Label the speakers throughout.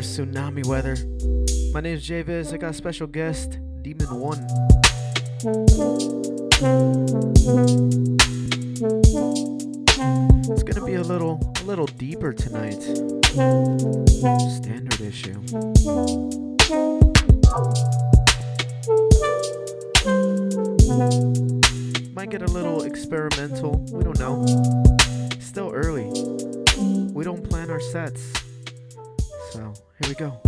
Speaker 1: tsunami weather. My name is JVIZ. I got a special guest, Demon One. It's gonna be a little, a little deeper tonight. Standard issue. Might get a little experimental. We don't know. Still early. We don't plan our sets. Here we go.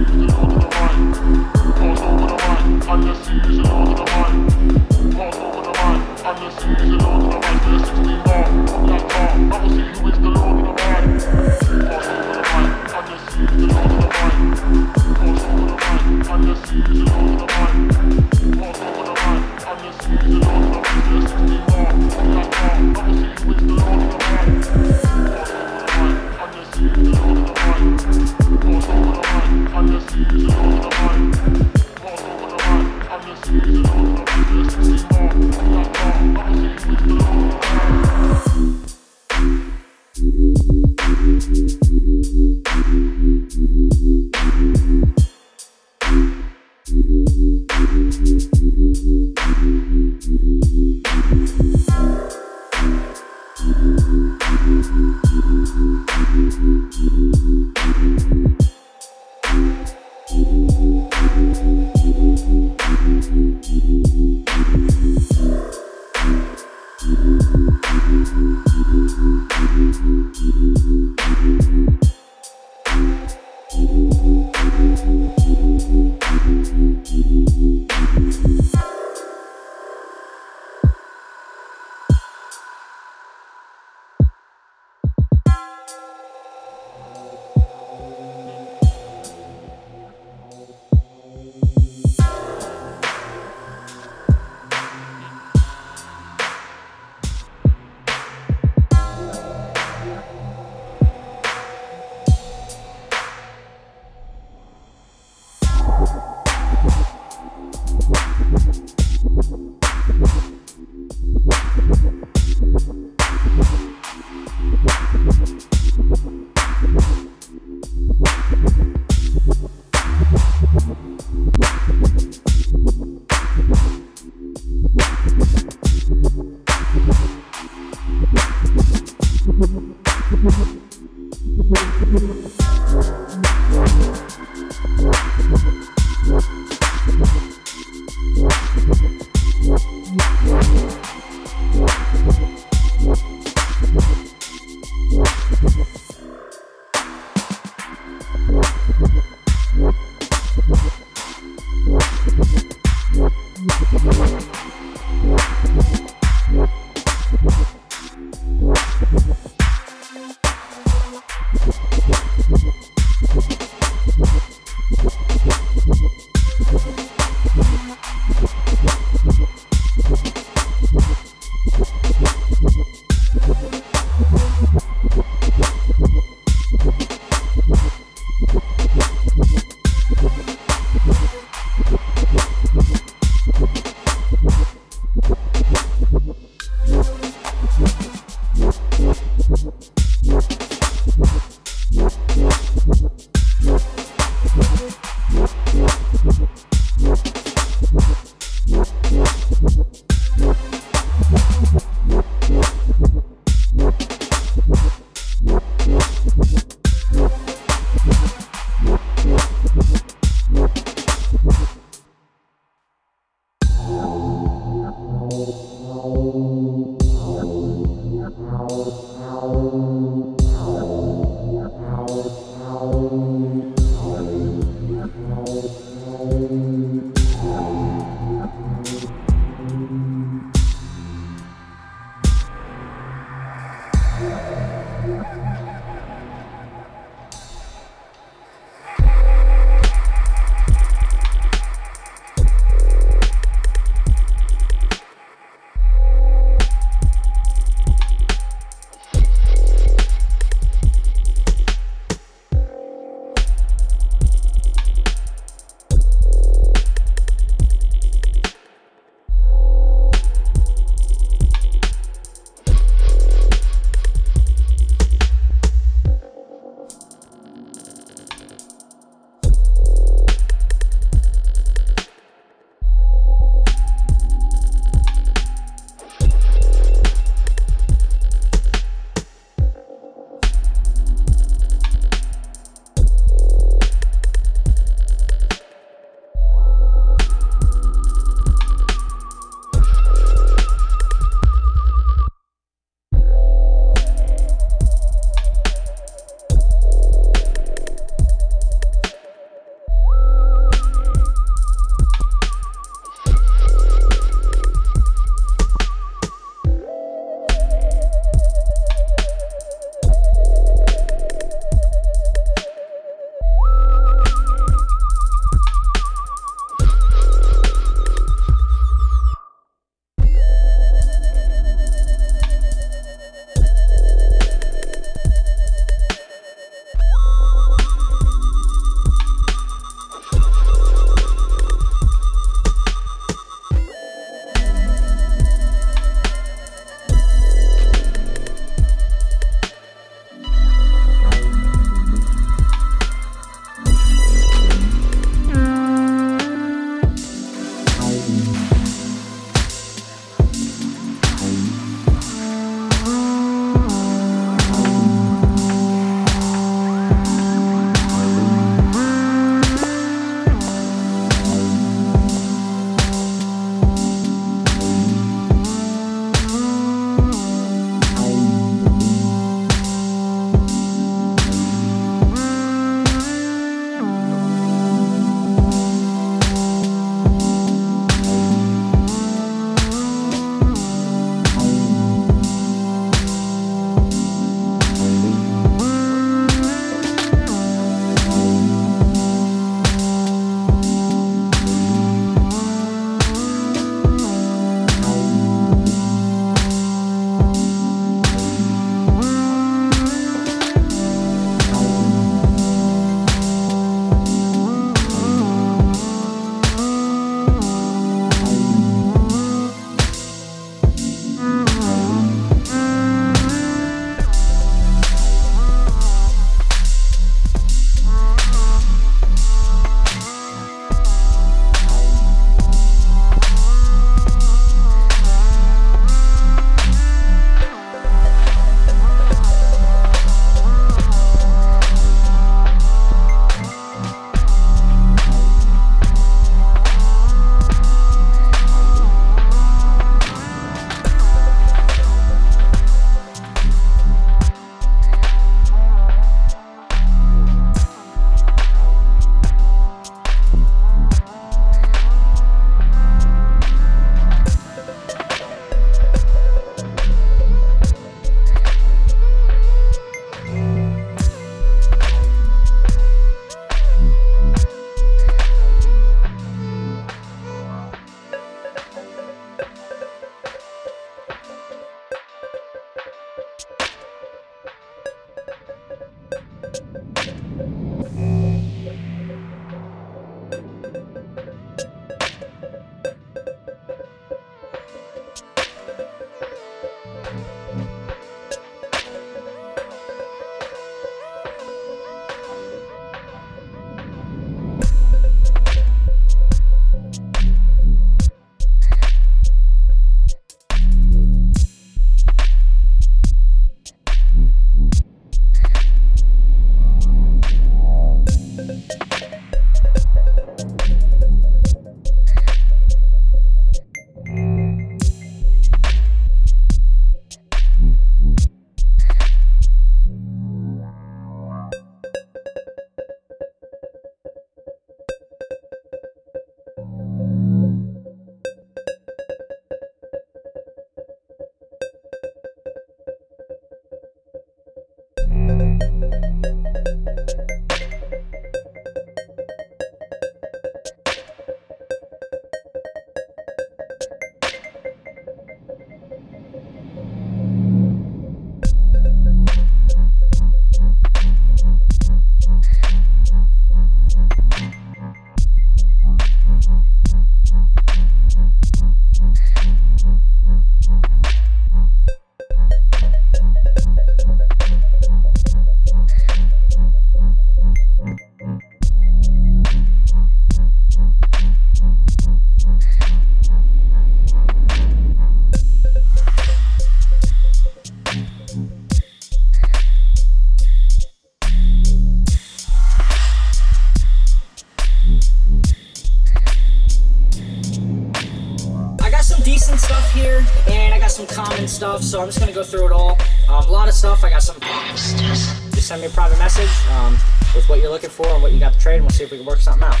Speaker 2: I'm just gonna go through it all. Um, a lot of stuff. I got some. Just send me a private message um, with what you're looking for and what you got to trade, and we'll see if we can work something out.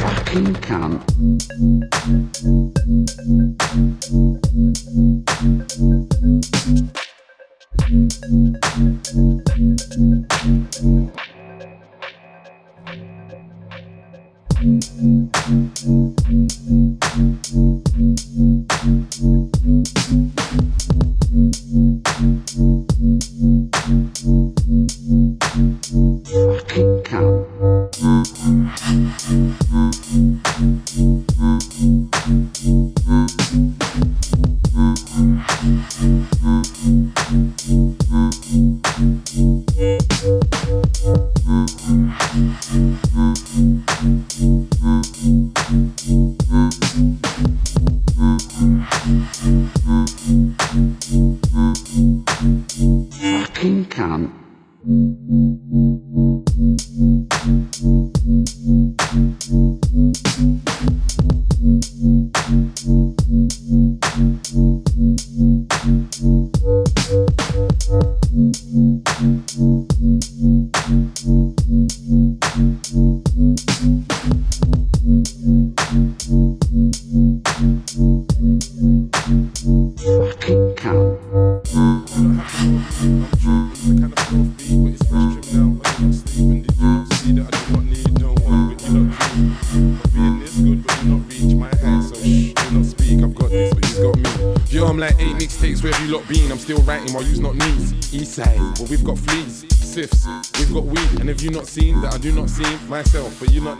Speaker 3: Fucking.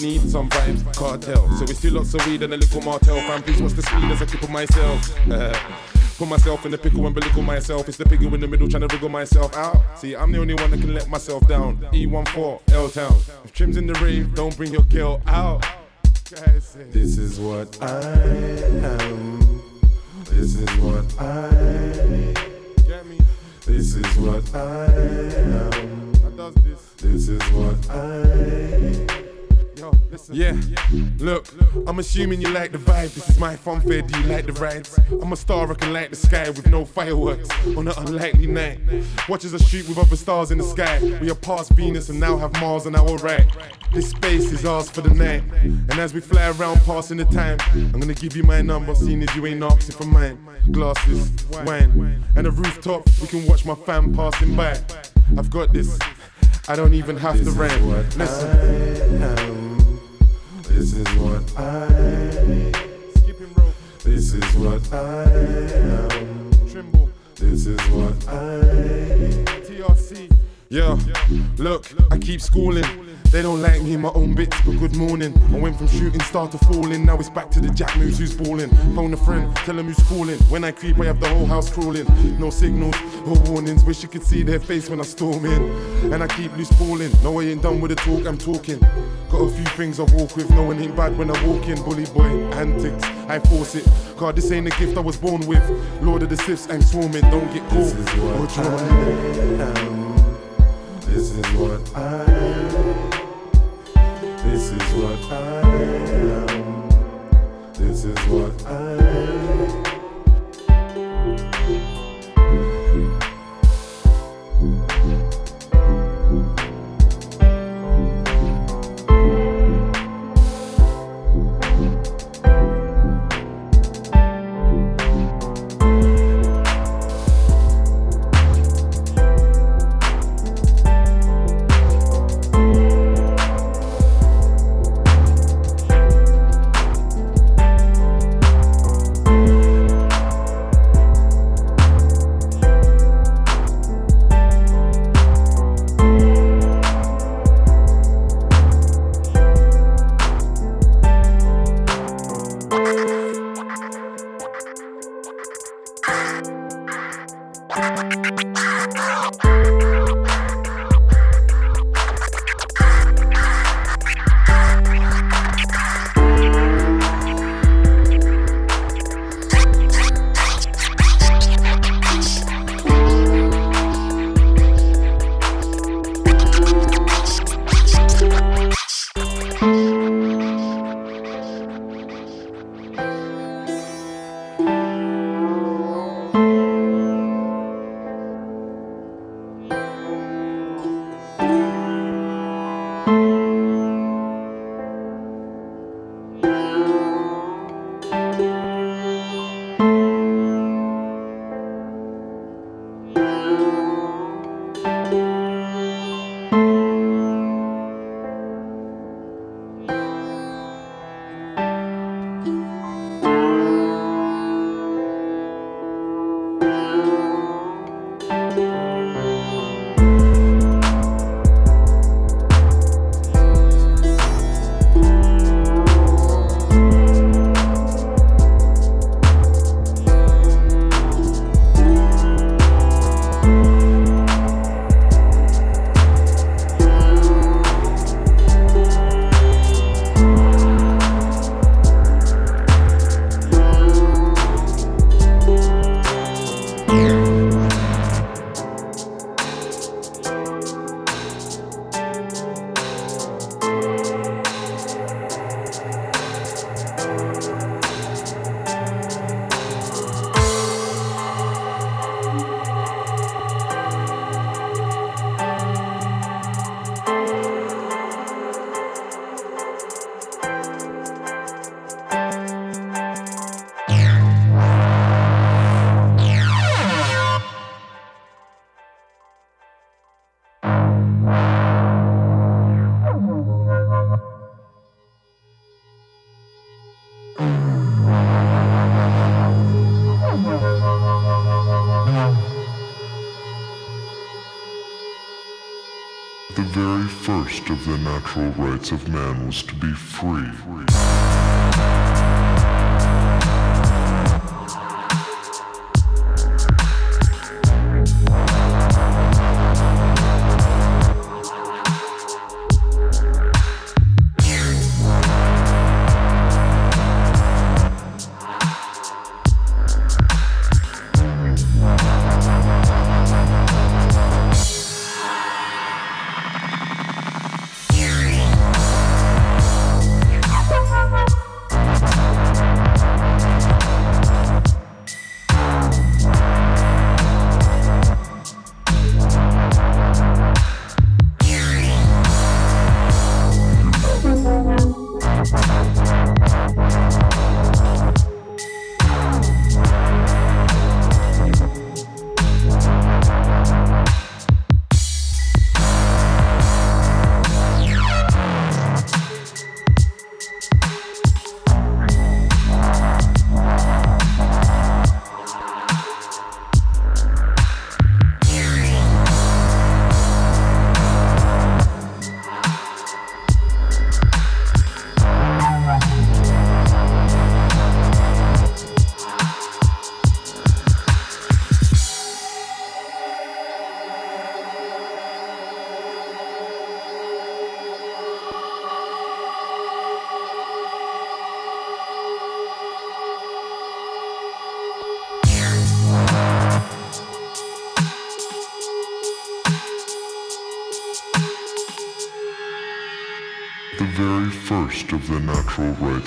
Speaker 4: Need some vibes, cartel. So it's still lots of weed and a little Martell. Fam, please, what's the speed as I keep on myself? Put myself in the pickle and belittle myself. It's the piggy in the middle trying to wriggle myself out. See, I'm the only one that can let myself down. E14, L Town. If Trim's in the rave, don't bring your girl out. This is what I am. This is what I. This is what I am. This is what I. Yeah, look, I'm assuming you like the vibe. This is my fun fair. Do you like the rides? I'm a star, I can light the sky with no fireworks on an unlikely night. Watch as I shoot with other stars in the sky. We are past Venus and now have Mars on our right. This space is ours for the night. And as we fly around passing the time, I'm gonna give you my number, seeing as you ain't asking for mine. Glasses, wine, and a rooftop, we can watch my fam passing by. I've got this. I don't even have to rhyme. Listen. This is what I. This is what I am. Trimble. This is what I. TRC. Yeah, look, I keep schooling. They don't like me in my own bits, but good morning. I went from shooting star to falling, now it's back to the jack moves who's balling. Phone a friend, tell him who's calling. When I creep, I have the whole house crawling. No signals or warnings, wish you could see their face when I storm in. And I keep loose balling, no I ain't done with the talk, I'm talking. Got a few things I walk with, no one ain't bad when I walk in. Bully boy, antics, I force it. God, this ain't a gift I was born with. Lord of the Sifs, I'm swarming, don't get caught This is what or drawn. This is what I am. This is what I am. This is what I am.
Speaker 5: Natural rights of man was to be free.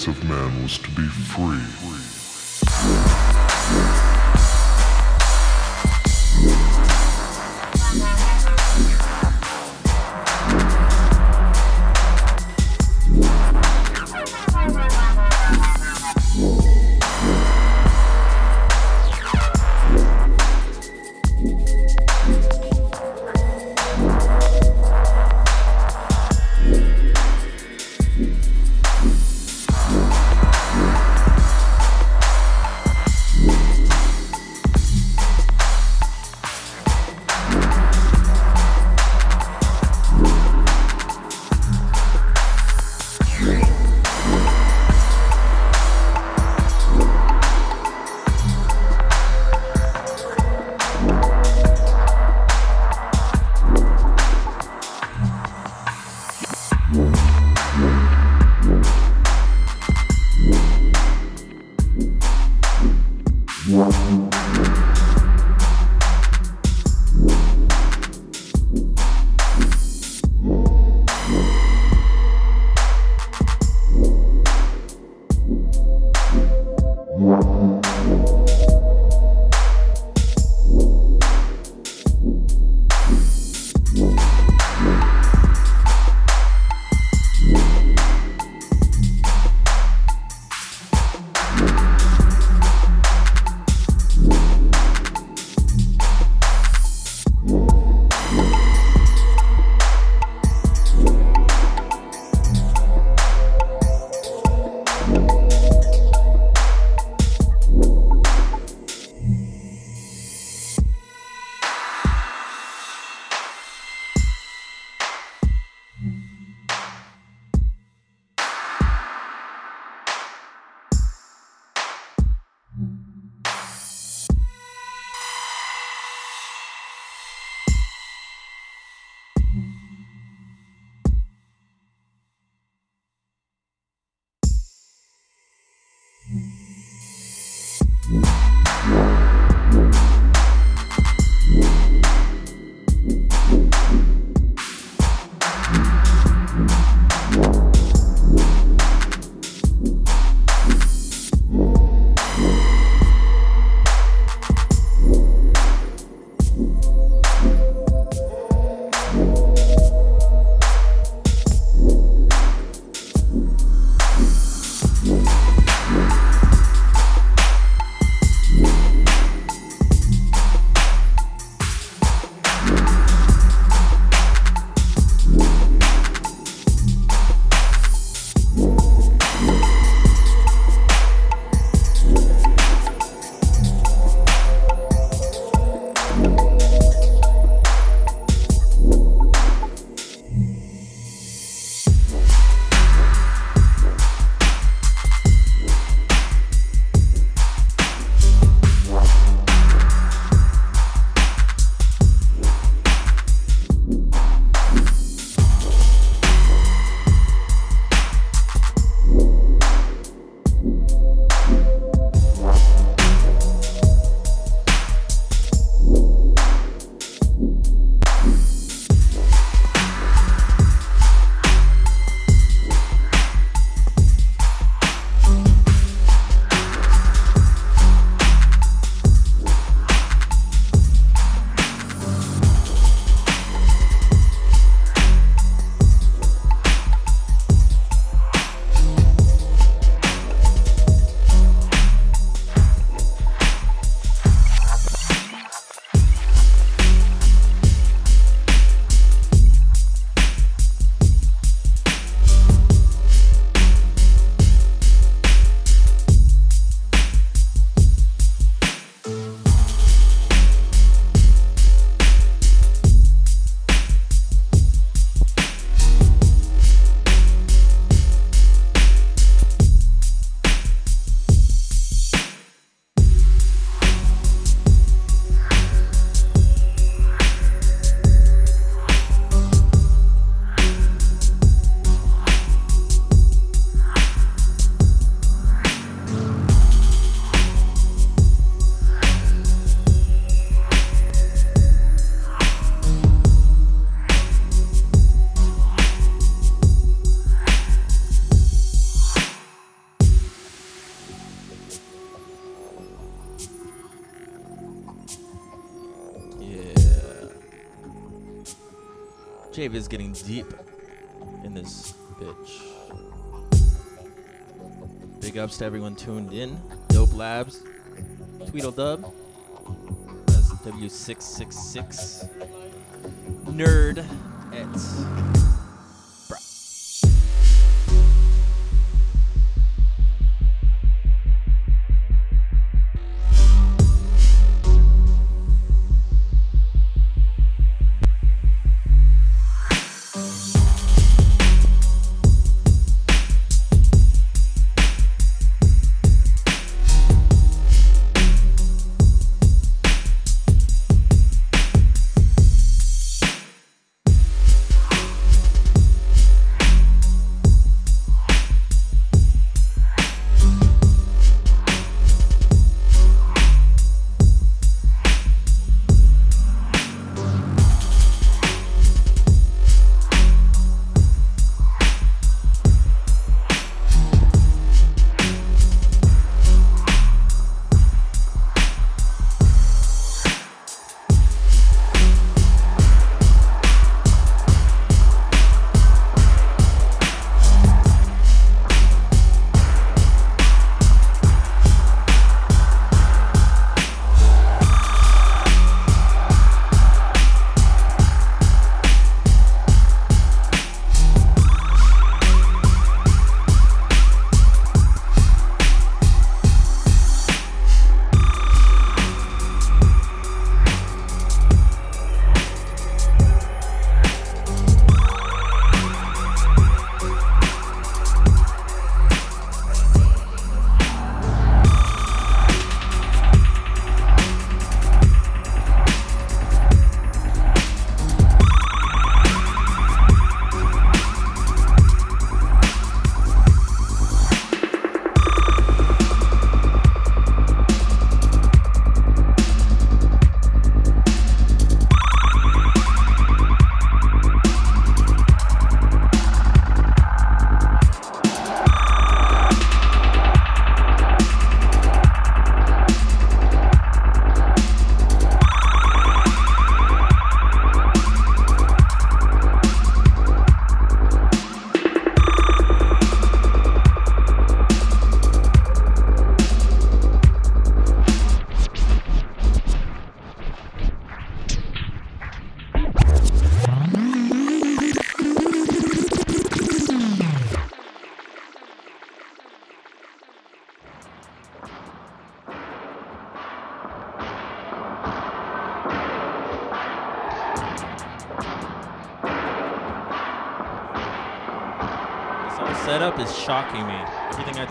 Speaker 5: Rights of man was to be free.
Speaker 6: Is getting deep in this bitch. Big ups to everyone tuned in. Dope Labs, Tweedledub, that's W666, Nerd at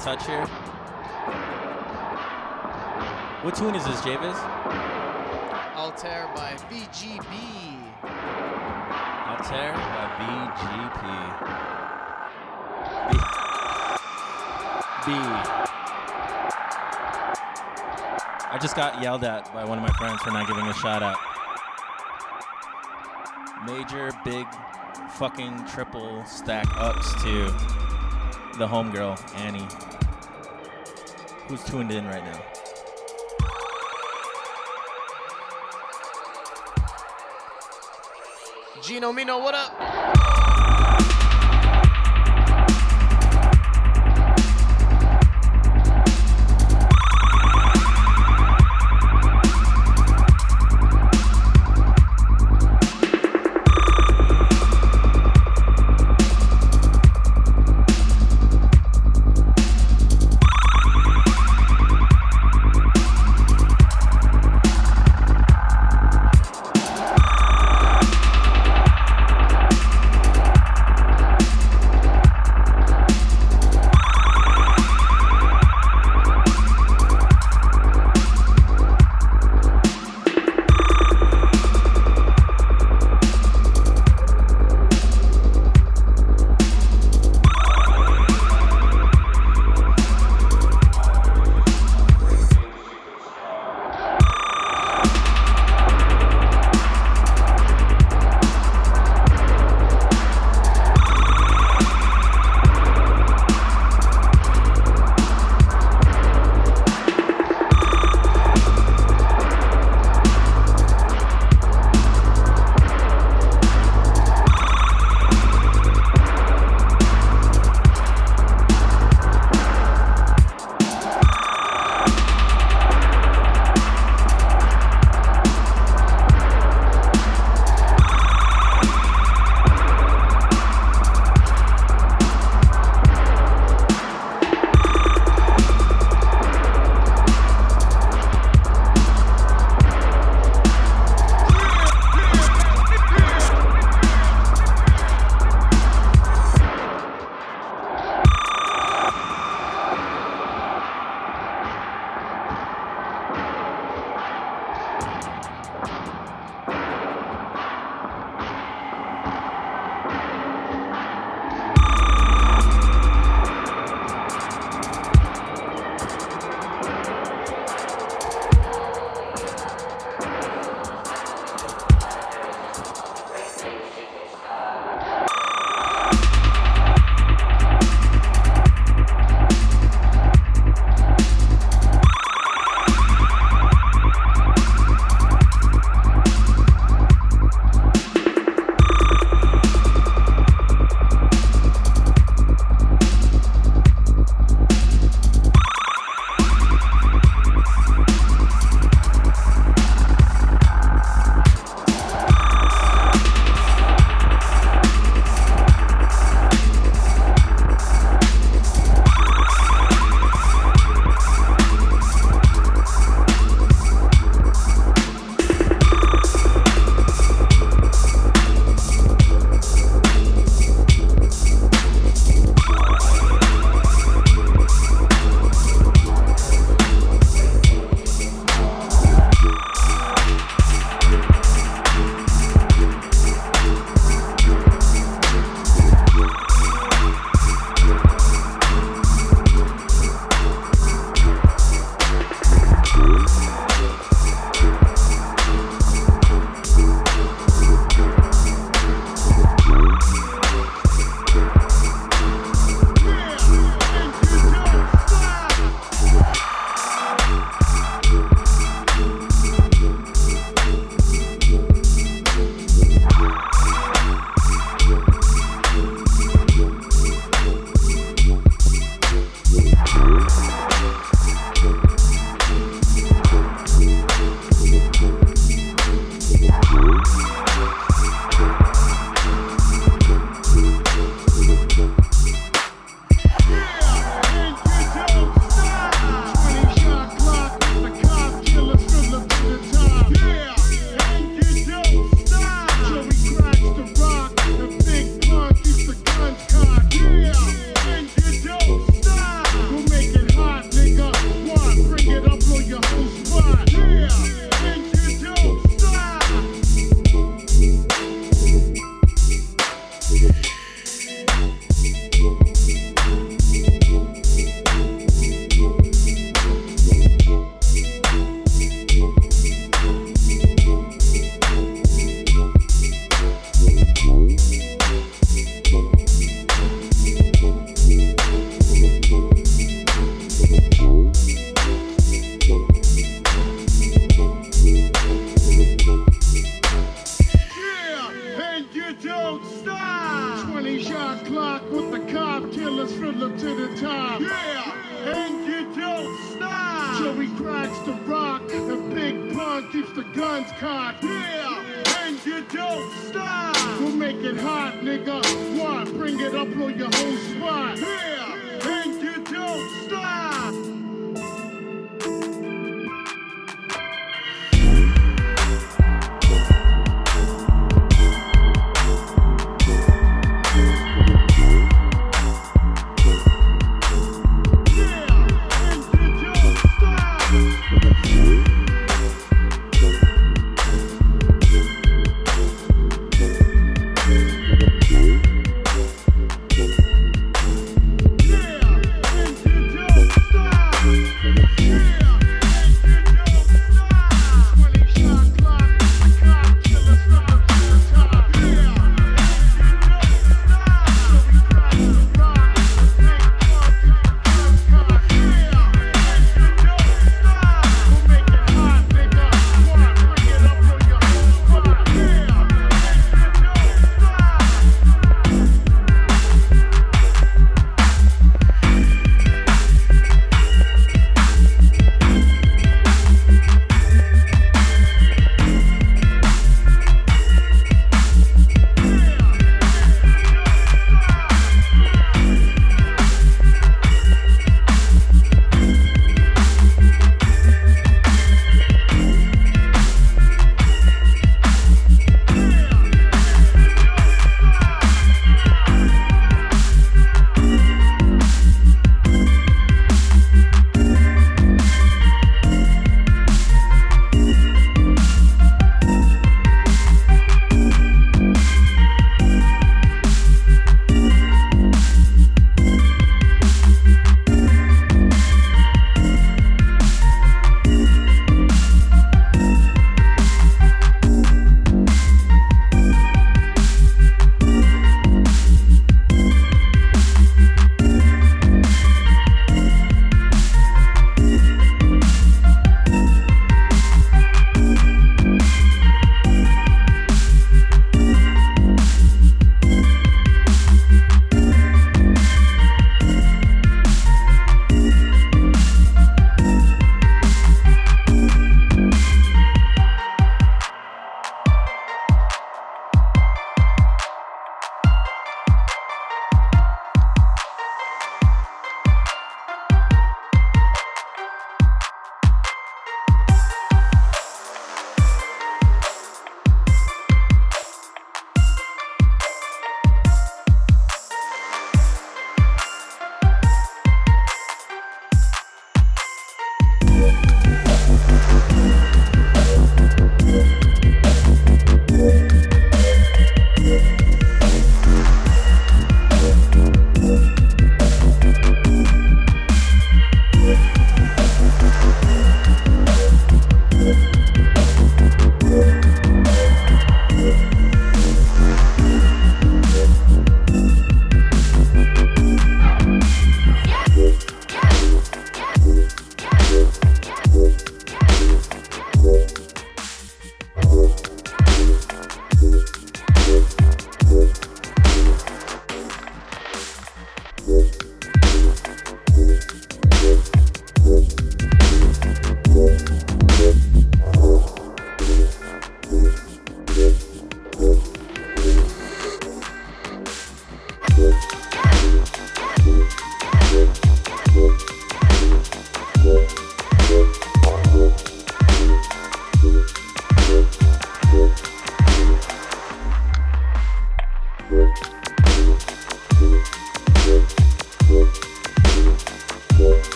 Speaker 6: touch here. What tune is this, JVIZ?
Speaker 7: Altair by VGB.
Speaker 6: Altair by VGP. B. B. I just got yelled at by one of my friends for not giving a shout out. Major, big, fucking triple stack ups to the homegirl, Annie, who's tuned in right now.
Speaker 7: Gino Mino, what up?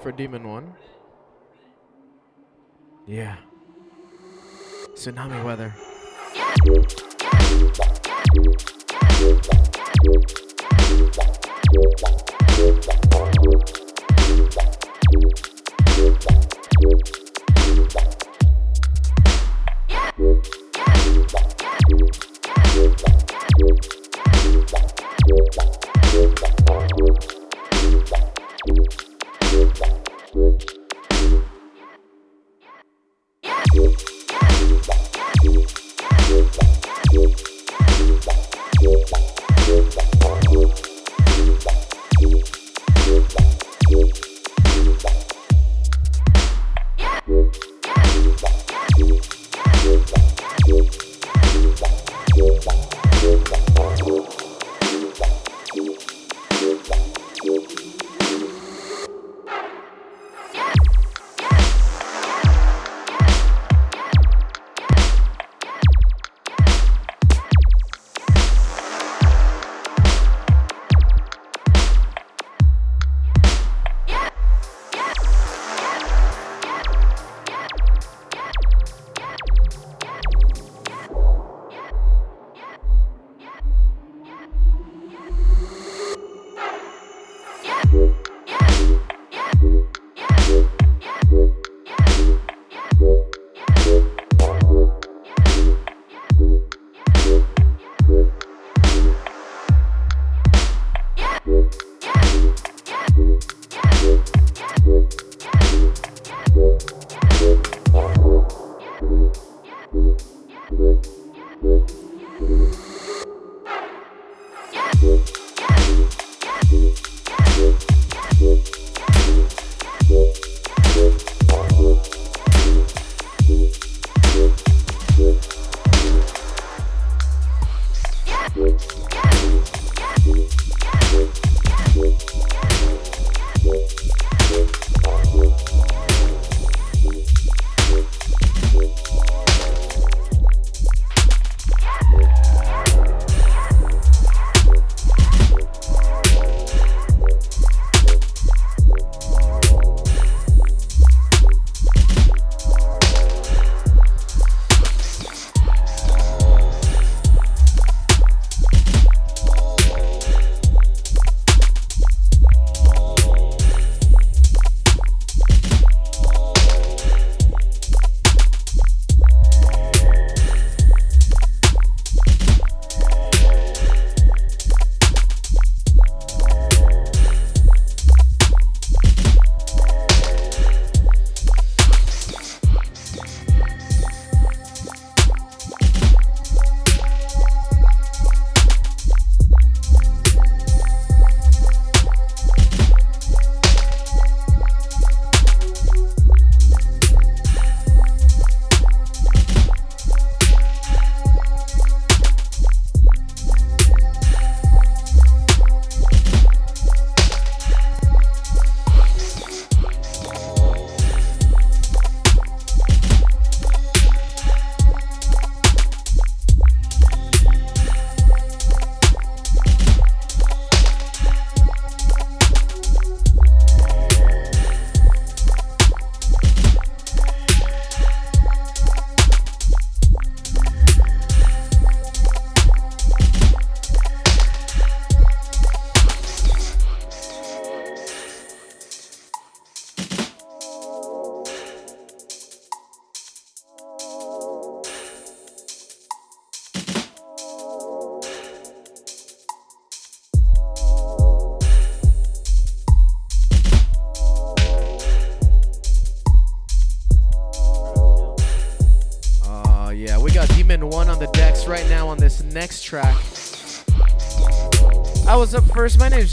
Speaker 1: for DMN1. Yeah. Tsunami weather. Yeah, yeah.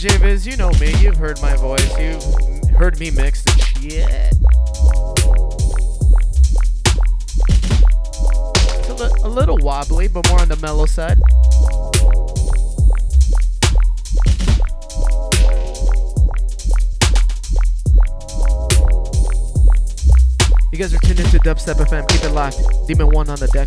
Speaker 1: Name's JVIZ. You know me. You've heard my voice. You've heard me mix the shit. It's a, li- a little wobbly, but more on the mellow side. You guys are tuned into Dubstep FM. Keep it locked. DMN1 on the decks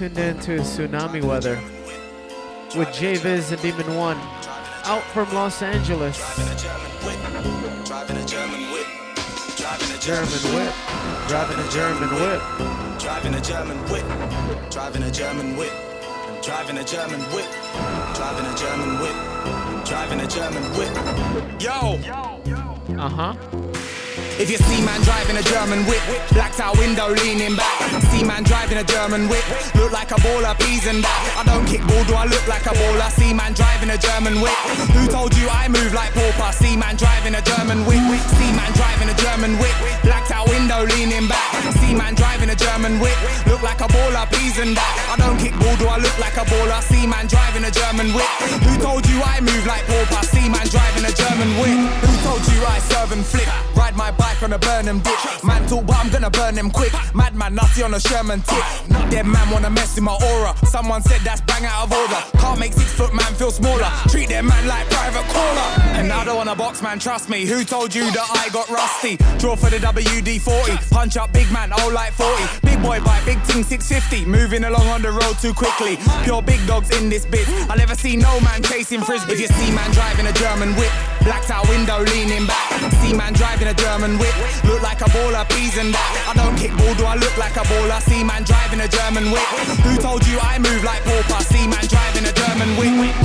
Speaker 1: tuned in to Tsunami Weather with JVIZ and DMN1 out from Los Angeles. Driving a German whip, driving a German whip.
Speaker 8: Driving a German whip, driving a German whip, driving a German whip, driving a German whip, driving a German whip. Yo!
Speaker 1: Uh huh.
Speaker 8: If you see man driving a German whip, blacked out window leaning back. See man driving a German whip, look like a baller, please and that. I don't kick ball, do I look like a baller? See man driving a German whip. Who told you I move like pauper? See man driving a German whip. See man driving a German whip, blacked out window leaning back. Man driving a German whip, look like a baller, please and that. I don't kick ball, do I look like a baller? See man driving a German whip. Who told you I move like pauper? See man driving a German whip. Who told you I serve and flip? Ride my bike on a Burnham ditch. Man talk, but I'm gonna burn them quick. Madman nutty on a Sherman tip. Dead man wanna mess with my aura. Someone said that's bang out of order. Can't make six foot man feel smaller. Treat them man like private caller. And I don't wanna box man, trust me. Who told you that I got rusty? Draw for the WD 40. Punch up big man, oh like 40. Big boy bike, big ting 650. Moving along on the road too quickly. Pure big dogs in this bit. I never see no man chasing frisbee. If you see man driving a German whip, blacked out window leaning back. See man driving a German whip, look like a baller, peas and that. I don't kick ball, do I look like a baller? See man driving a German whip. Who told you I move like pauper? See man driving a German whip.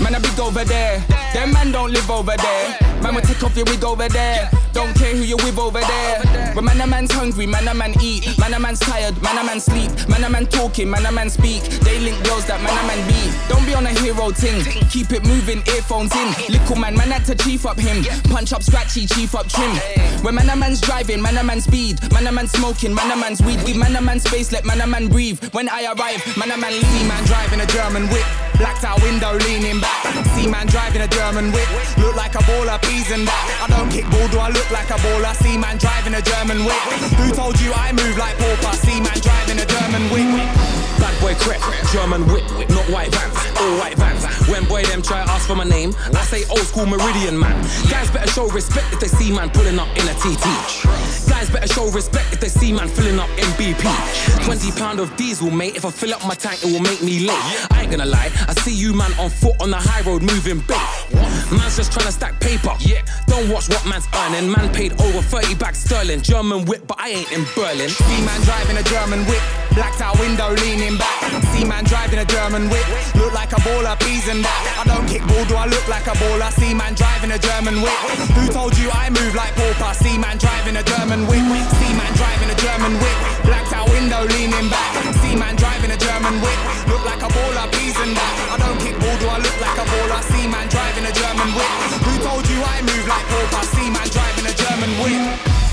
Speaker 8: Man, I big over there. Them man don't live over there. Man, will take off your wig over there. Don't care who you're with over there. When man a man's hungry, man a man eat. Man a man's tired, man a man sleep. Man a man talking, man a man speak. They link girls that man a man be. Don't be on a hero ting. Keep it moving, earphones in. Little man, man had to chief up him. Punch up scratchy, chief up trim. When man a man's driving, man a man speed. Man a man smoking, man a man's weed. Give man a man space, let man a man breathe. When I arrive, man a man lean. Man driving a German whip. Blacked out window leaning back. See man driving a German whip. Look like a baller, peas and that. I don't kick ball, do I look like a baller? See man driving a German whip. Who told you I move like pauper? See man driving a German whip.
Speaker 9: Bad boy crep, German whip, not white vans, all white vans. When boy them try ask for my name, I say old school Meridian man. Guys better show respect if they see man pulling up in a TT. Guys better show respect if they see man filling up in BP. 20 pound of diesel, mate. If I fill up my tank, it will make me late. I ain't gonna lie, I see you man on foot on the high road moving bait. Man's just trying to stack paper. Yeah, don't watch what man's earning. Man paid over 30 bags sterling. German whip, but I ain't in Berlin.
Speaker 8: See man driving a German whip. Blacked out window leaning back. See man driving a German whip. Look like a baller, peas and that. I don't kick ball, do I look like a baller? See man driving a German whip. Who told you I move like pauper? See man driving a German whip. See man driving a German whip. Blacked out window leaning back. See man driving a German whip. Look like a baller, peas and that. I don't kick ball, do I look like a baller? See man driving a German whip. Who told you I move like pauper? See man driving a German whip.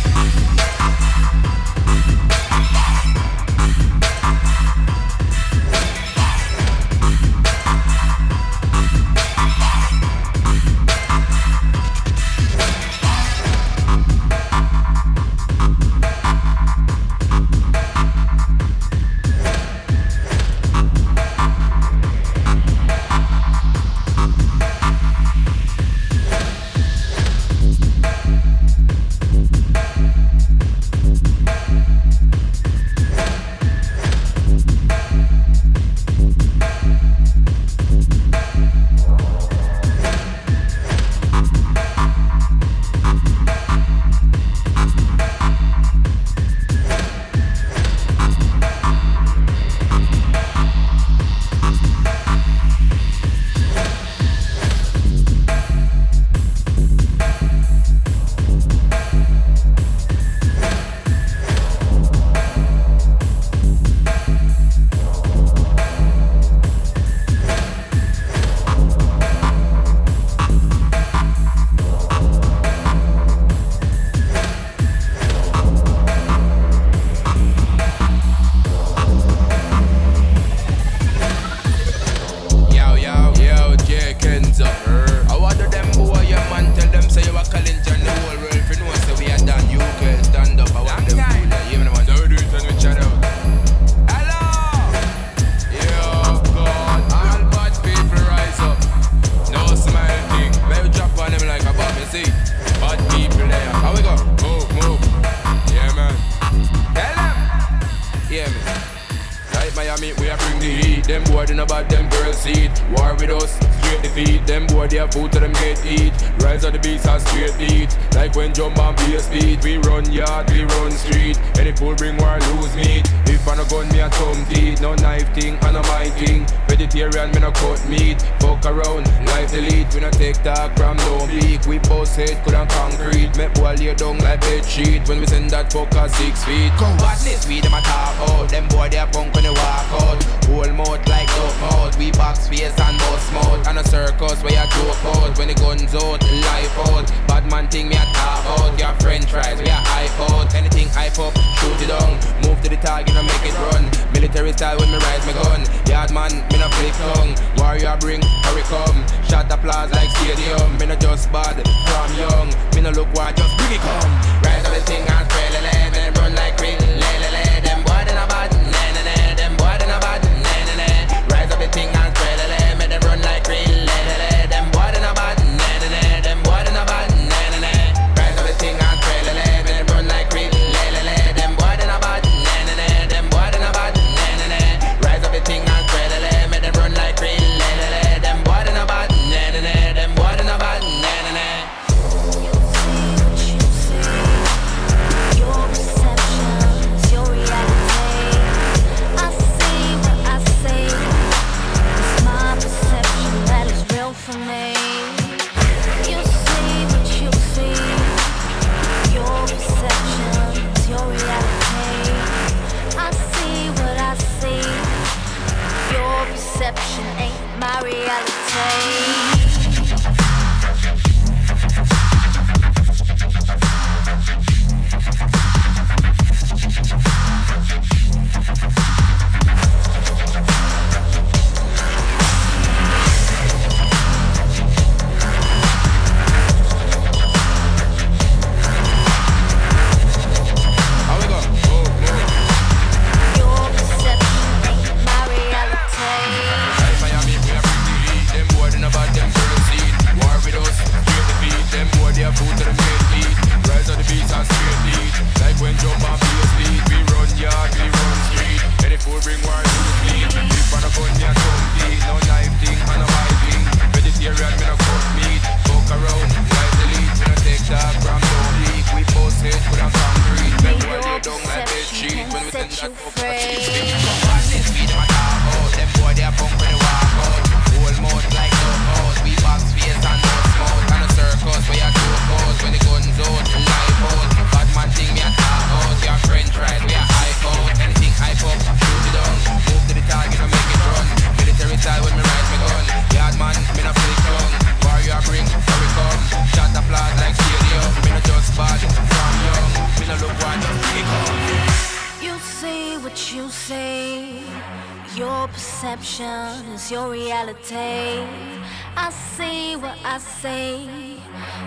Speaker 10: I say.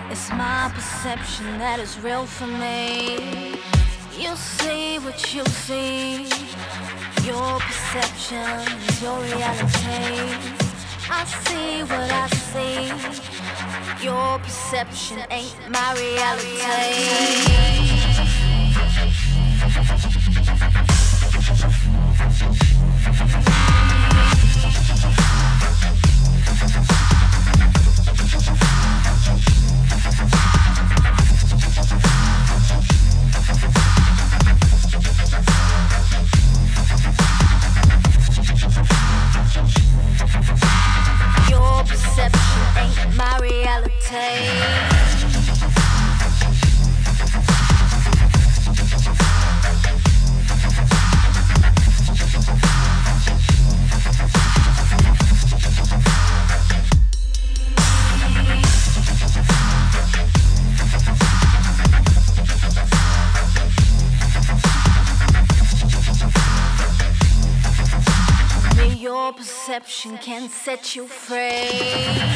Speaker 10: It's my perception
Speaker 11: that is real for me. You see what you see. Your perception is your reality. I see what I see. Your perception ain't my reality. Can set you free.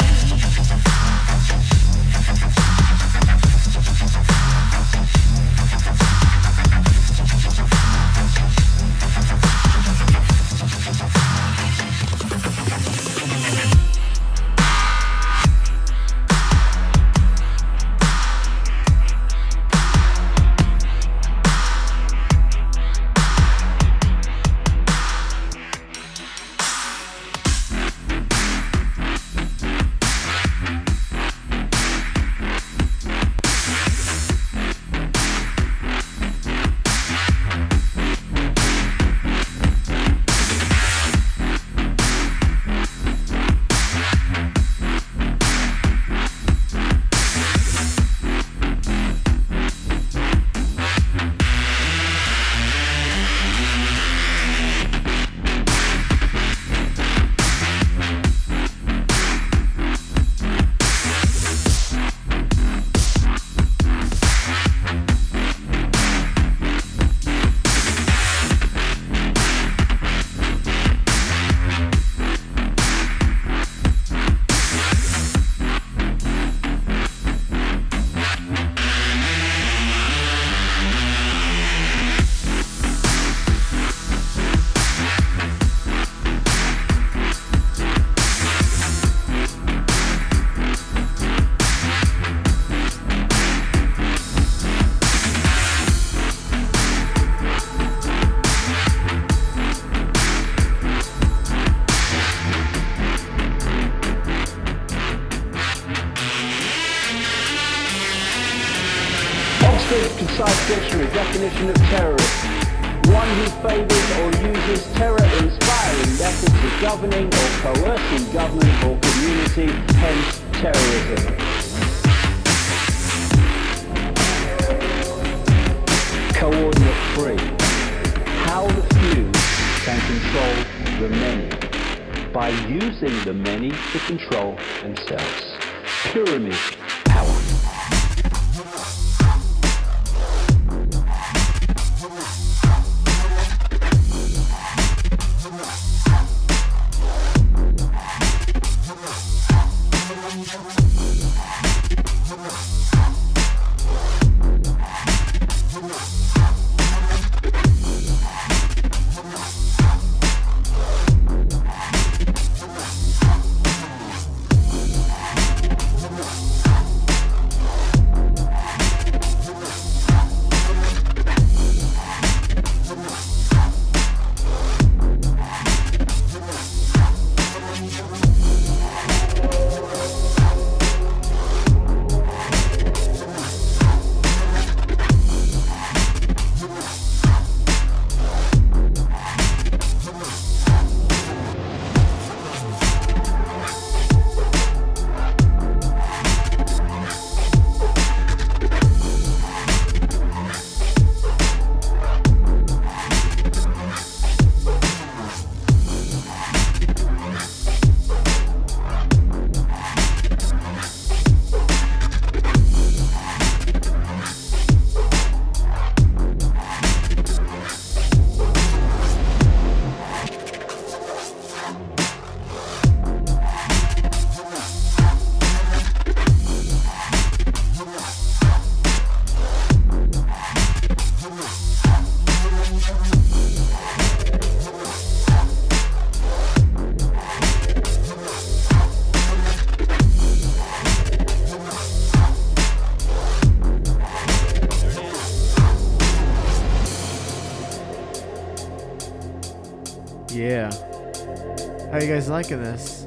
Speaker 1: Guys liking this?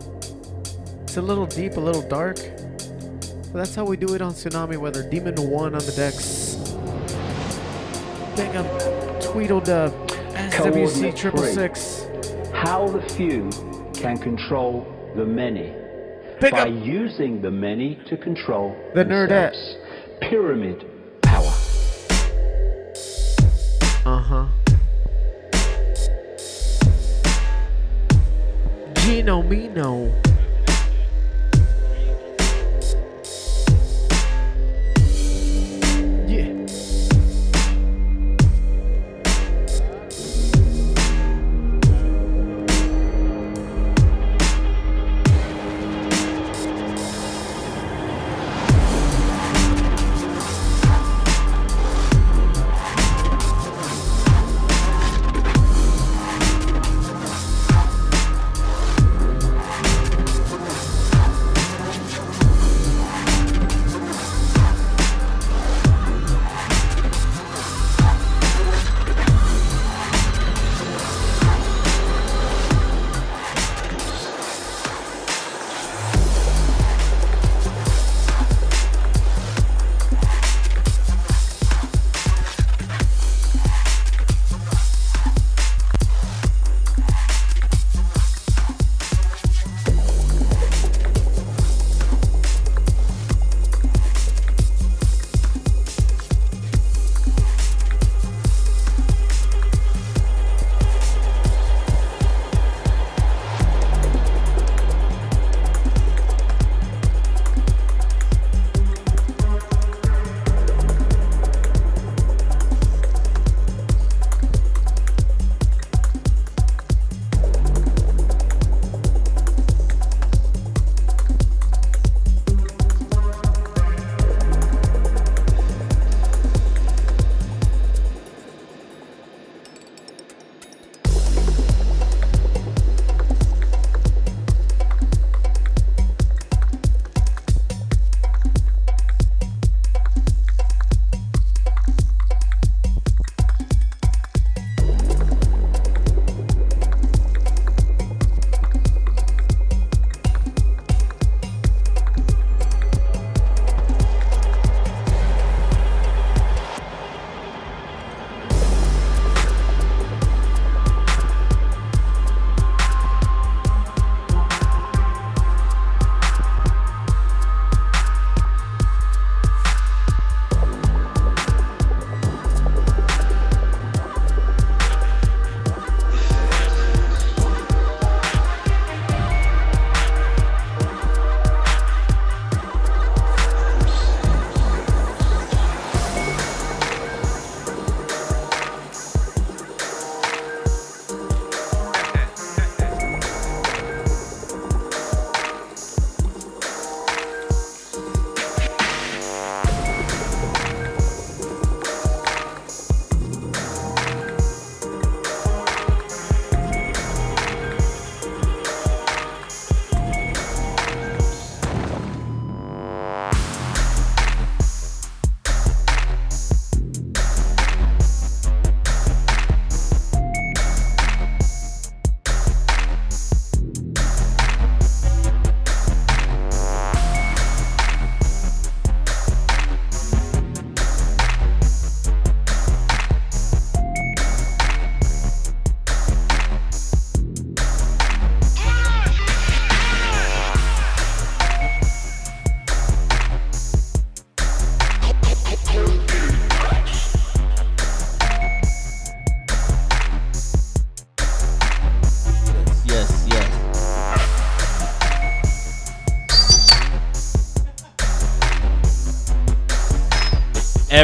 Speaker 1: It's a little deep, a little dark. But that's how we do it on Tsunami Weather. DMN1 on the decks. Big up Tweedledub. SWC
Speaker 12: Coordinate
Speaker 1: triple
Speaker 12: three.
Speaker 1: six.
Speaker 12: How the few can control the many by
Speaker 1: up.
Speaker 12: using the many to control
Speaker 1: The
Speaker 12: themselves. Pyramid
Speaker 1: Gino me Yeah.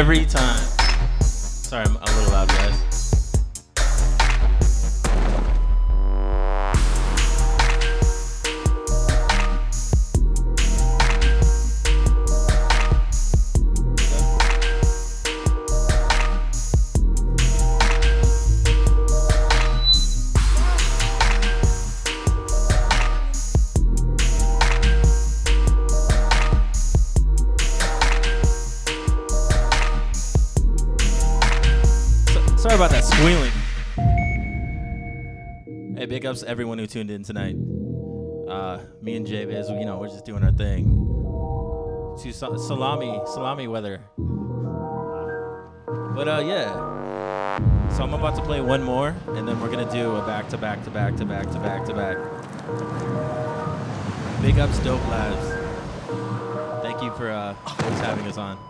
Speaker 13: every ups everyone who tuned in tonight. Uh, me and JVIZ, you know, we're just doing our thing. To salami, salami weather. But uh, yeah. So I'm about to play one more, and then we're gonna do a back to back to back to back to back to back. Big ups, dope lives. Thank you for uh, having us on.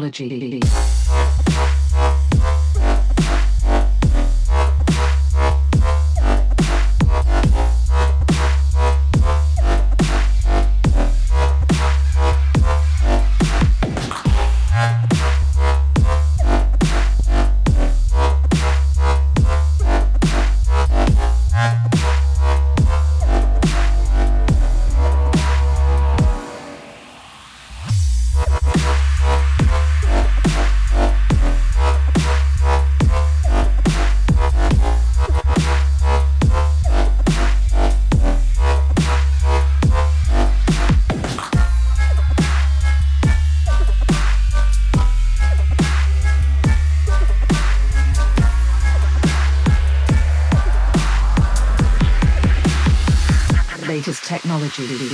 Speaker 14: technology. Latest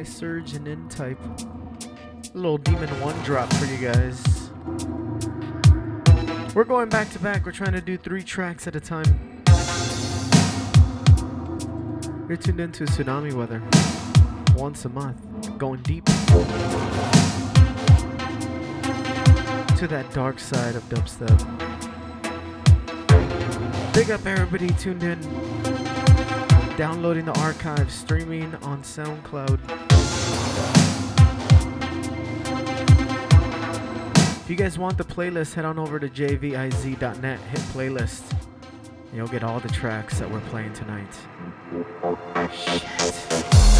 Speaker 1: by Surge and N Type. Little Demon 1 drop for you guys. We're going back to back. We're trying to do three tracks at a time. You're tuned into Tsunami Weather. Once a month. Going deep to that dark side of dubstep. Big up everybody tuned in, downloading the archive, streaming on SoundCloud. If you guys want the playlist, head on over to jviz.net, hit playlist. and You'll get all the tracks that we're playing tonight.
Speaker 5: Thank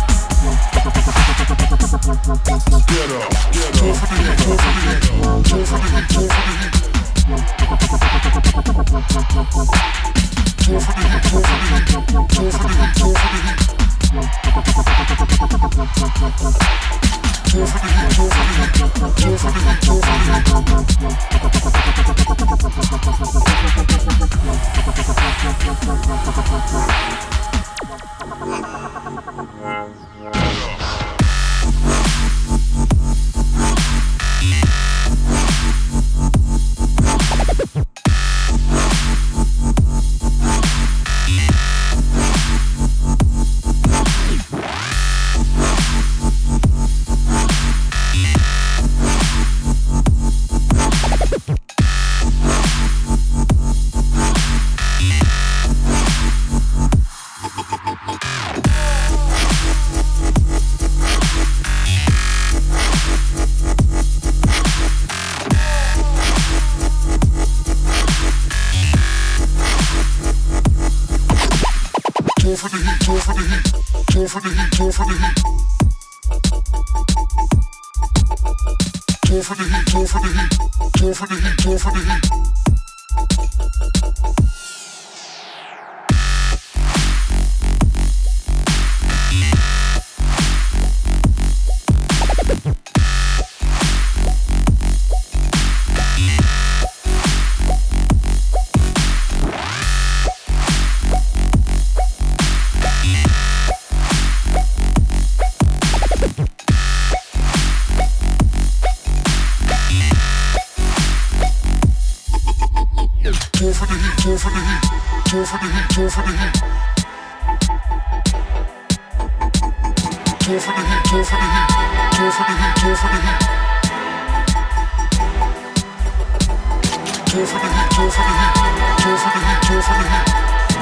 Speaker 4: Get up, Yeah. Heat, go for the heat, go for the heat. Go for the heat, go for the heat, go for the heat, go for the heat. For the heat, go for the heat, go for the heat, go for the heat. Go for the heat, go for the heat, go for the heat.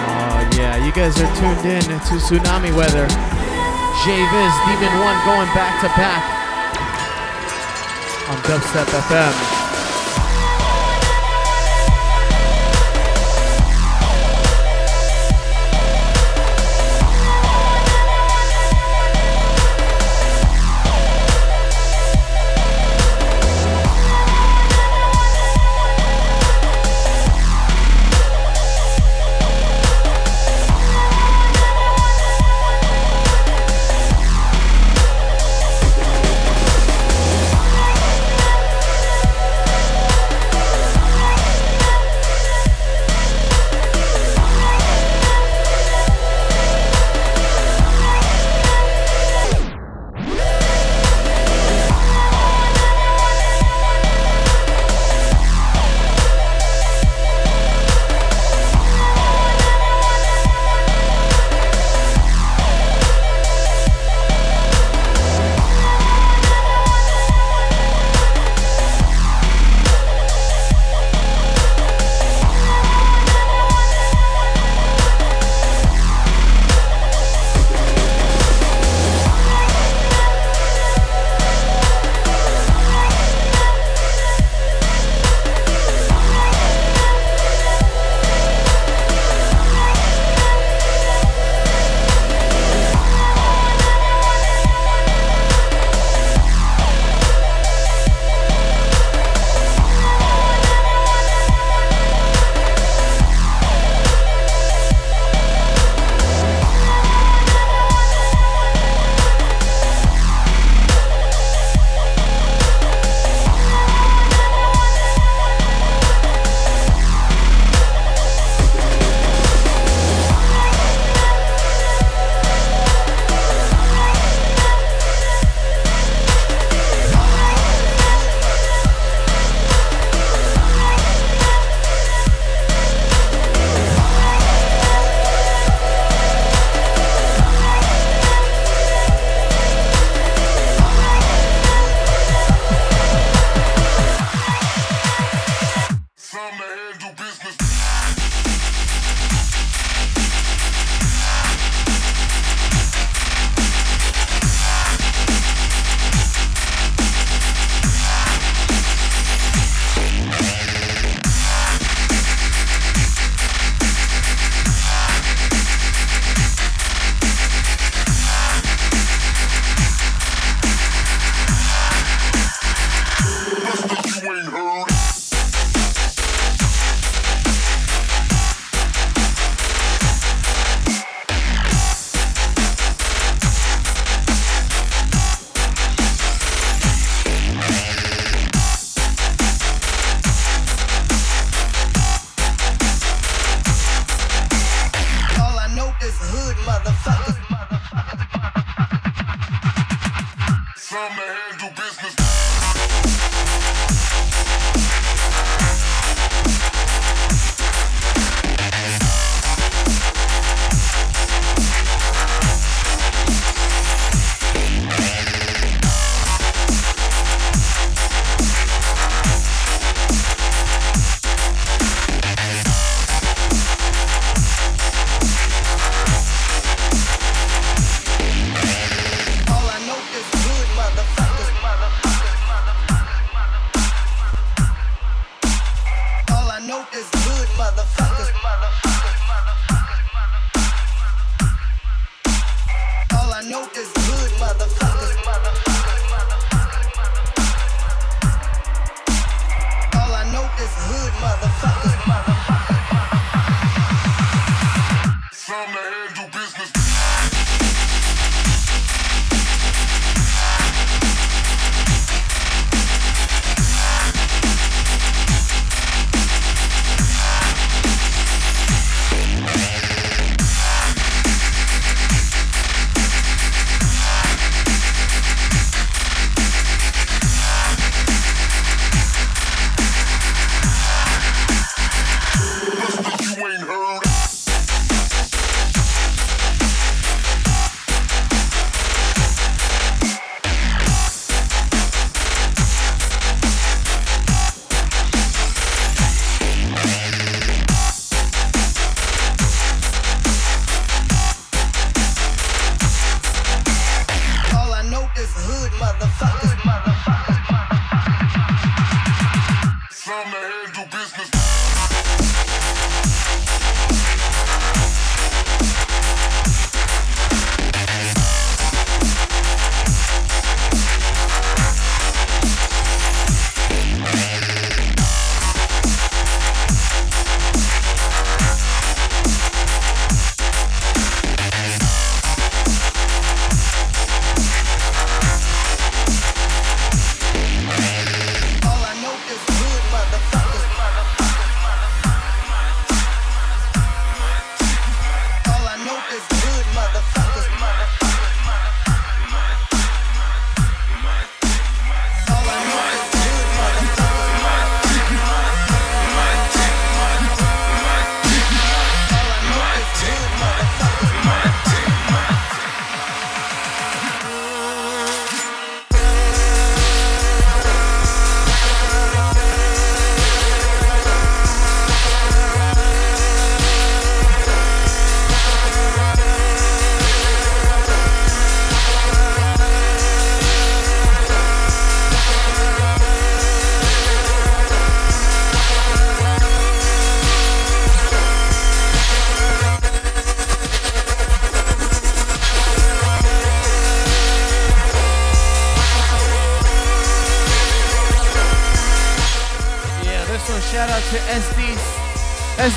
Speaker 1: Oh yeah, you guys are tuned in to Tsunami Weather. JVIZ, Demon One going back to back on Dubstep FM.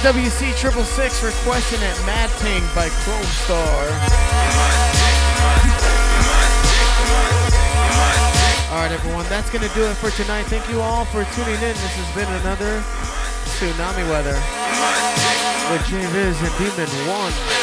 Speaker 1: SWC triple six requesting it Mad Ting by Kromestar. Alright everyone, that's gonna do it for tonight. Thank you all for tuning in. This has been another Tsunami Weather with JVIZ and Demon One.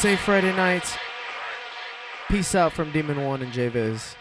Speaker 1: Safe Friday night. Peace out from DMN1 and JVIZ.